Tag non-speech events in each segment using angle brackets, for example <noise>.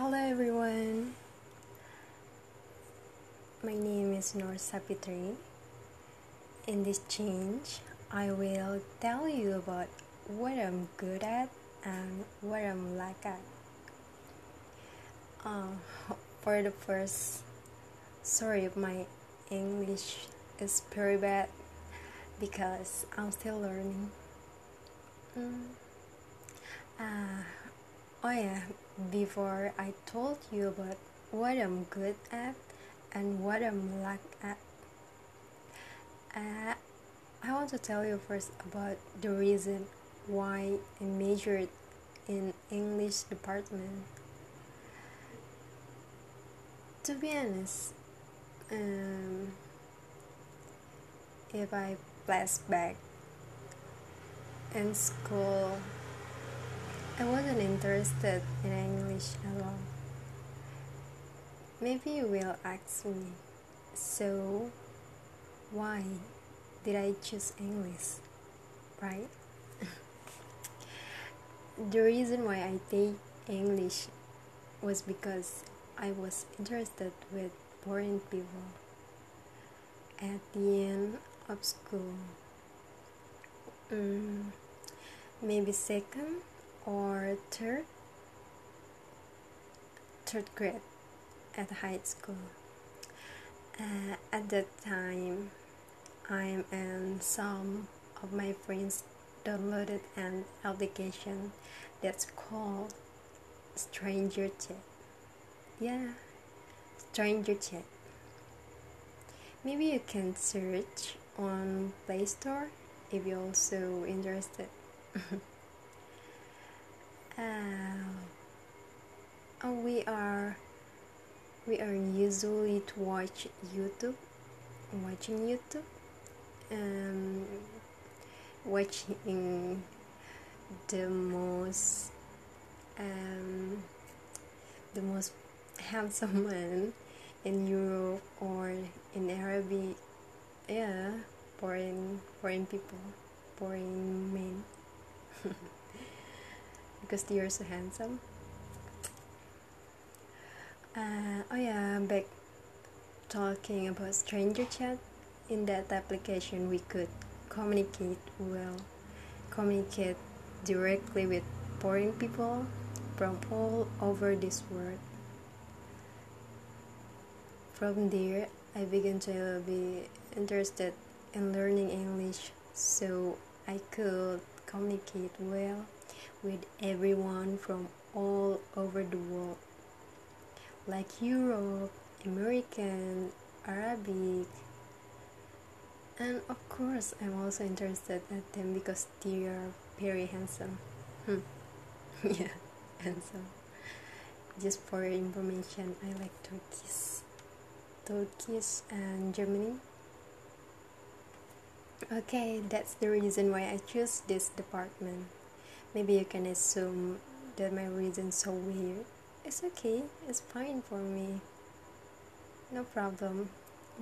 Hello everyone. My name is Nur Sapitri. In this change, I will tell you about what I'm good at and what I'm lack at. Uh, for the first, sorry my English is very bad because I'm still learning. Mm. Uh, oh yeah, before I told you about what I'm good at and what I'm lack at. Uh, I want to tell you first about the reason why I majored in English department. To be honest, um, if I flash back in school, I wasn't interested in English at all. Maybe you will ask me, so why did I choose English? Right? <laughs> the reason why I take English was because I was interested with foreign people at the end of school. Mm, maybe second or third third grade at high school. Uh, at that time, I and some of my friends downloaded an application that's called Stranger Chat. Yeah, Stranger Chat. Maybe you can search on Play Store if you're also interested. <laughs> uh, oh, we are we are usually to watch YouTube, watching YouTube, um, watching the most um, the most <laughs> handsome man in Europe or in Arabic, yeah, foreign foreign people, foreign men, <laughs> because you're so handsome. Uh, oh yeah, back talking about stranger chat. In that application, we could communicate well, communicate directly with foreign people from all over this world. From there, I began to be interested in learning English so I could communicate well with everyone from all over the world like Europe, American, Arabic, and of course, I'm also interested at them because they are very handsome. Hmm. <laughs> yeah, handsome. Just for information, I like Turkish, Turkish and Germany. Okay, that's the reason why I choose this department. Maybe you can assume that my reason so weird. It's okay. It's fine for me. No problem.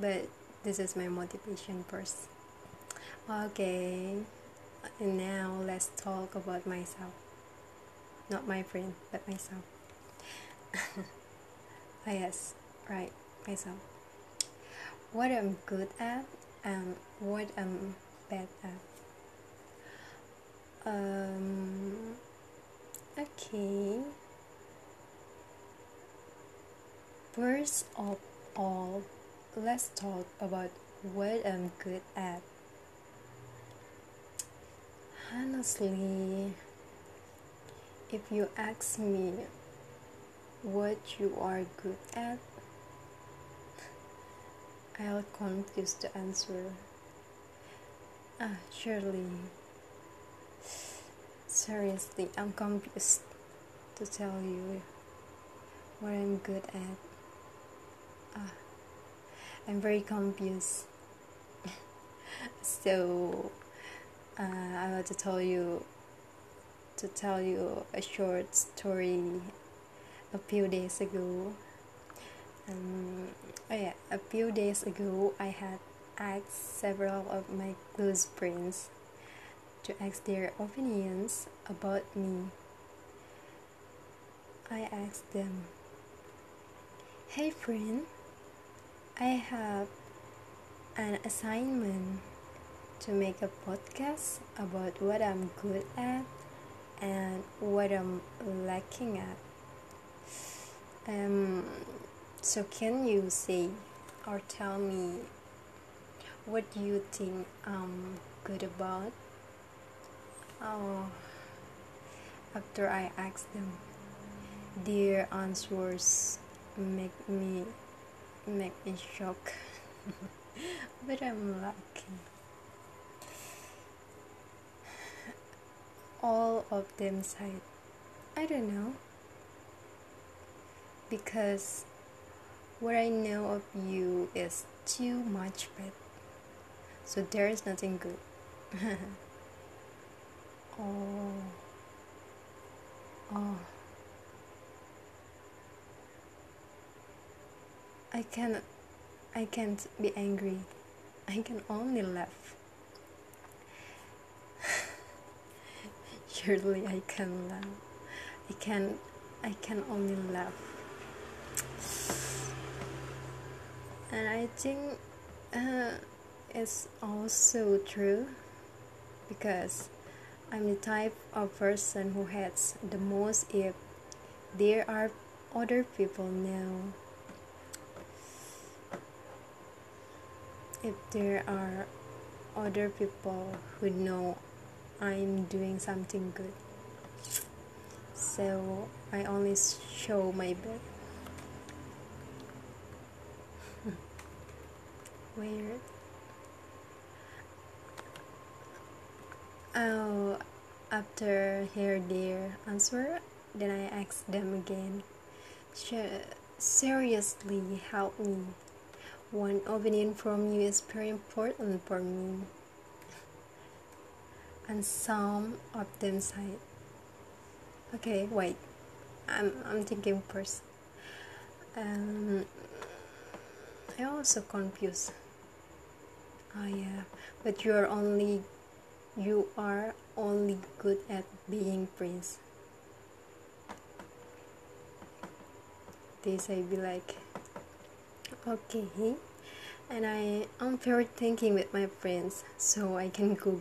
But this is my motivation first. Okay. And now let's talk about myself. Not my friend but myself. Oh <laughs> yes. Right. Myself. What i'm good at and what i'm bad at um okay First of all, let's talk about what I'm good at. Honestly, if you ask me what you are good at, I'll confuse the answer. Ah, surely. Seriously, I'm confused to tell you what I'm good at. Ah, I'm very confused. <laughs> so uh, I want to tell you to tell you a short story. A few days ago, um, oh yeah, a few days ago, I had asked several of my close friends to ask their opinions about me. I asked them Hey friend, I have an assignment to make a podcast about what I'm good at and what I'm lacking at. Um, so can you say or tell me what you think I'm good about? Oh, after I asked them, their answers make me make me shock. <laughs> but I'm lucky. All of them said, I don't know. Because what I know of you is too much bad. So there is nothing good. <laughs> oh. Oh. I cannot I can't be angry. I can only laugh. <laughs> Surely I can laugh. I can I can only laugh. And I think uh, it's also true because I'm the type of person who hates the most if there are other people know if there are other people who know I'm doing something good. So I only show my best. <laughs> Weird. Oh, after hear their answer, then I ask them again. Seriously, help me. One opinion from you is very important for me. And some of them said, okay, wait, I'm, I'm thinking first. Um, I also confused. Oh yeah, but you are only, you are only good at being prince. This I be like, okay and I am very thinking with my friends so I can go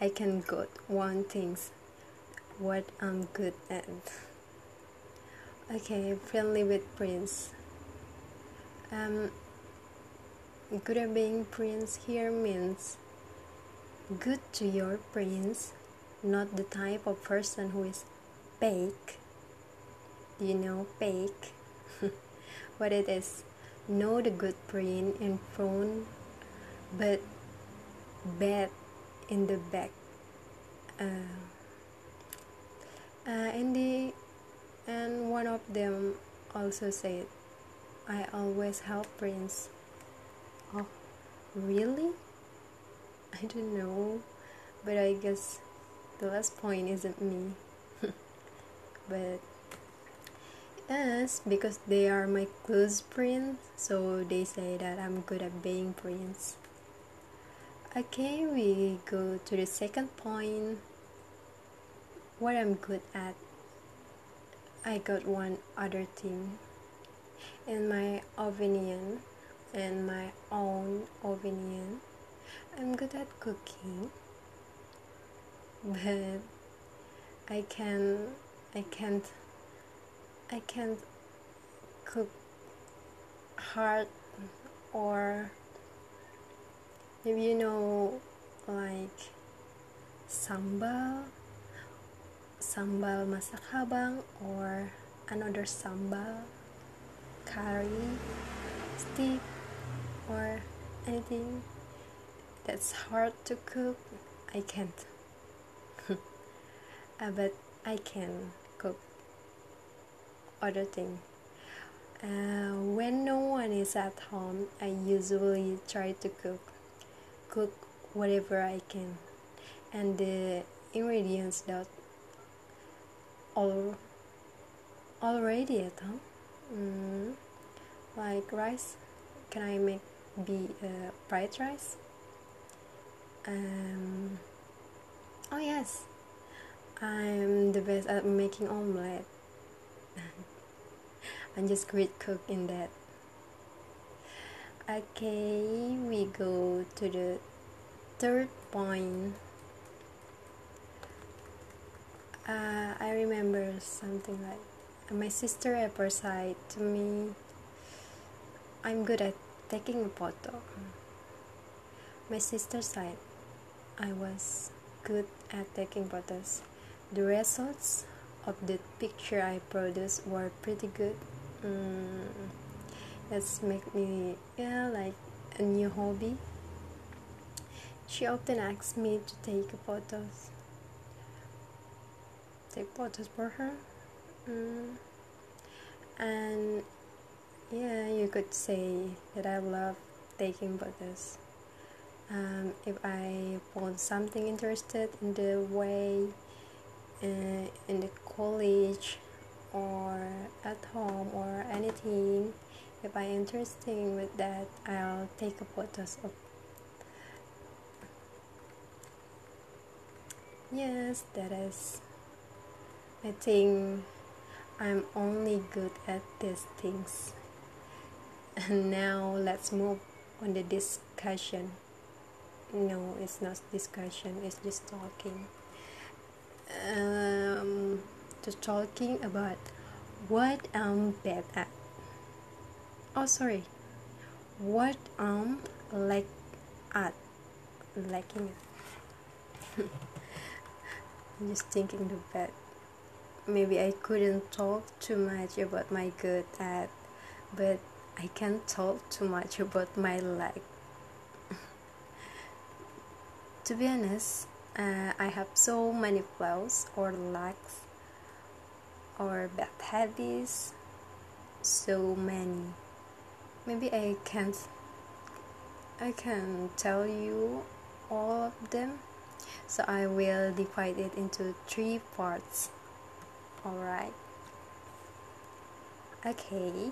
I can go one things what I'm good at okay friendly with prince um good at being prince here means good to your prince not the type of person who is fake. You know fake. <laughs> What it is. Know the good print in front but bad in the back. Uh, uh, and the and one of them also said i always help prince oh really i don't know but i guess the last point isn't me <laughs> but Yes, because they are my close friends, so they say that I'm good at being friends. Okay, we go to the second point. What I'm good at. I got one other thing. In my opinion, in my own opinion, I'm good at cooking. But I can I can't I can't cook hard or maybe you know like sambal sambal masak habang or another sambal curry stick or anything that's hard to cook I can't <laughs> uh, but I can cook other thing. Uh, when no one is at home, I usually try to cook, cook whatever I can, and the ingredients that all already at home, mm, like rice. Can I make be uh, fried rice? Um, oh yes, I'm the best at making omelette. <laughs> I'm just great cook in that. Okay, we go to the third point. Uh, I remember something like my sister ever said to me, I'm good at taking a photo. My sister said I was good at taking photos. The results of the picture I produced were pretty good. Mm, make me yeah like a new hobby. She often asks me to take photos. Take photos for her. Mm. And yeah, you could say that I love taking photos. Um, if I found something interested in the way uh, in the college or at home or anything if I interested with that I'll take a photos of yes that is I think I'm only good at these things. <laughs> And now let's move on the discussion no it's not discussion it's just talking um, to talking about what I'm bad at. Oh, sorry. What I'm like at, lacking. <laughs> I'm just thinking the bad. Maybe I couldn't talk too much about my good at, but I can't talk too much about my lack. To be honest, uh, I have so many flaws or lacks or bad habits so many. Maybe I can't I can tell you all of them. So I will divide it into three parts. Alright okay.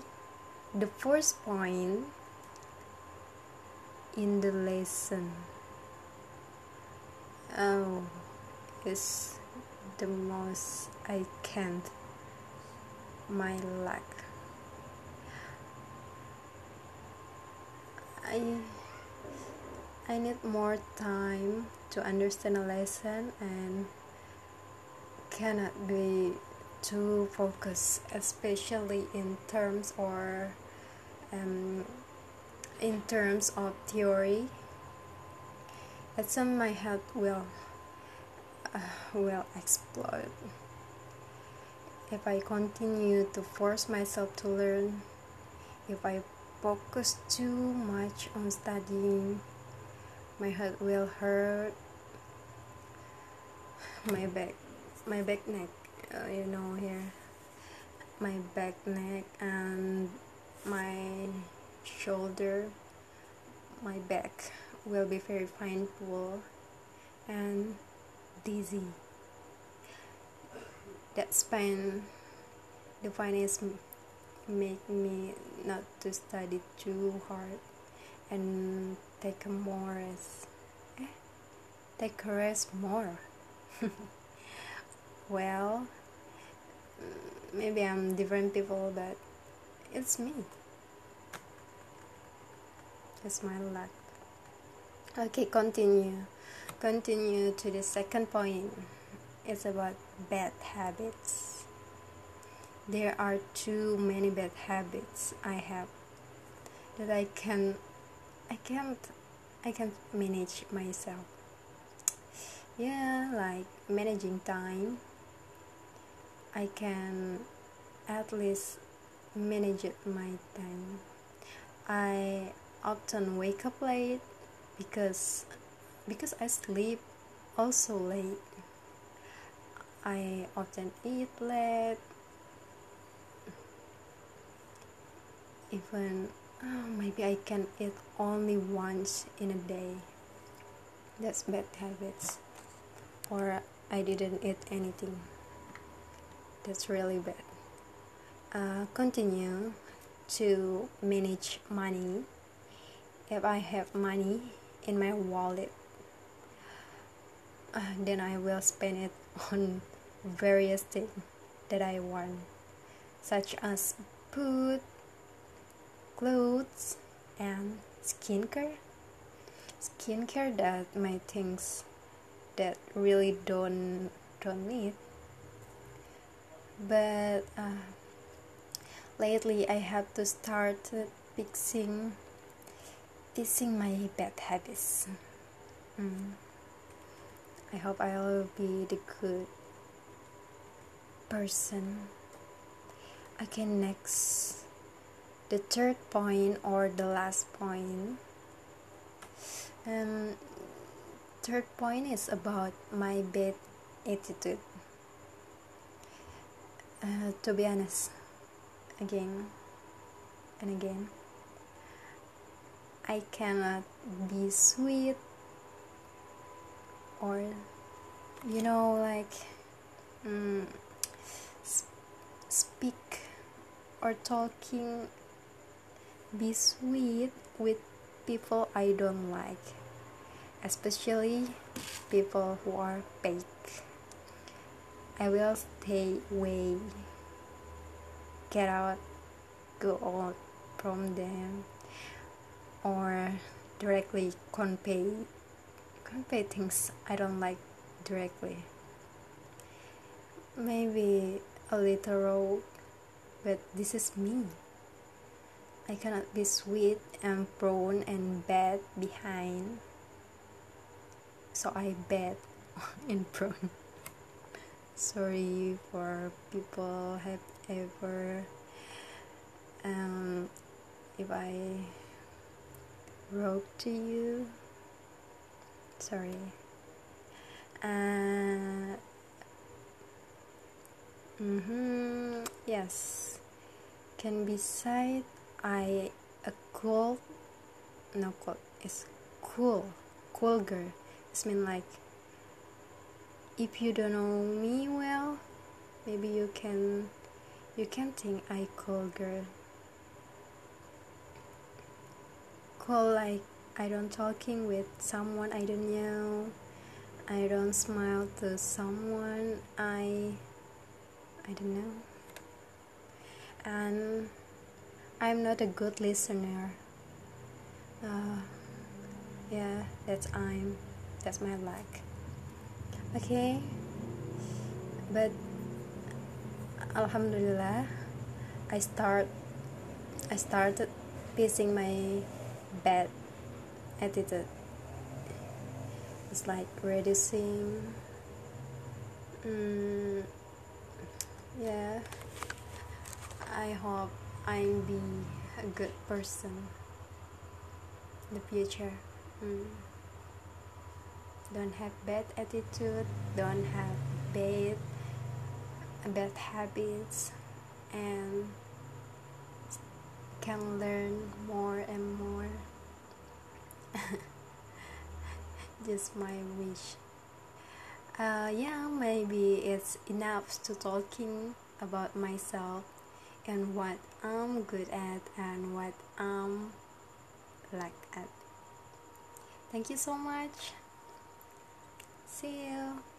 The first point in the lesson oh is the most I can't. My luck. I I need more time to understand a lesson and cannot be too focused especially in terms or um, in terms of theory that some my head will uh, will explode. If I continue to force myself to learn if I focus too much on studying my head will hurt. My back my back neck uh, you know here. My back neck and my shoulder my back will be very fine painful and dizzy. That pain, the finance make me not to study too hard and take more rest. Eh? Take a rest more. <laughs> well, maybe I'm different people, but it's me. It's my luck. Okay, continue. Continue to the second point. It's about bad habits. There are too many bad habits I have that I can I can't I can't manage myself. Yeah, like managing time. I can at least manage my time. I often wake up late because because I sleep also late. I often eat late. Even oh, maybe I can eat only once in a day. That's bad habits. Or I didn't eat anything. That's really bad. Uh, continue to manage money if I have money in my wallet, uh, then I will spend it <laughs> on various things that I want, such as food, clothes, and skincare. Skincare that my things that really don't don't need. But uh, lately I have to start fixing fixing my bad habits. Mm. I hope I'll be the good person. Okay, next, the third point or the last point. Um, third point is about my bad attitude. Uh, to be honest, again and again, I cannot be sweet or you know like mm, speak or talking be sweet with people I don't like especially people who are fake. I will stay away get out go out from them or directly convey convey things I don't like directly. Maybe a little raw, but this is me. I cannot be sweet and prone and bad behind. So I bad <laughs> in prone. Sorry for people have ever um if I wrote to you. Sorry. Uh, mm-hmm, yes. Can be said I a cool no cool it's cool cool girl it's mean like if you don't know me well maybe you can you can think I cool girl cool like I don't talking with someone I don't know. I don't smile to someone I I don't know. And I'm not a good listener. Uh, yeah, that's I'm. That's my lack. Okay, but Alhamdulillah, I start. I started piecing my bed attitude. It's like reducing mm, yeah. I hope i'm be a good person in the future. Mm. don't have bad attitude don't have bad bad habits and can learn more and more. <laughs> Just my wish. Uh, yeah maybe it's enough to talking about myself and what i'm good at and what i'm lack at. Thank you so much. See you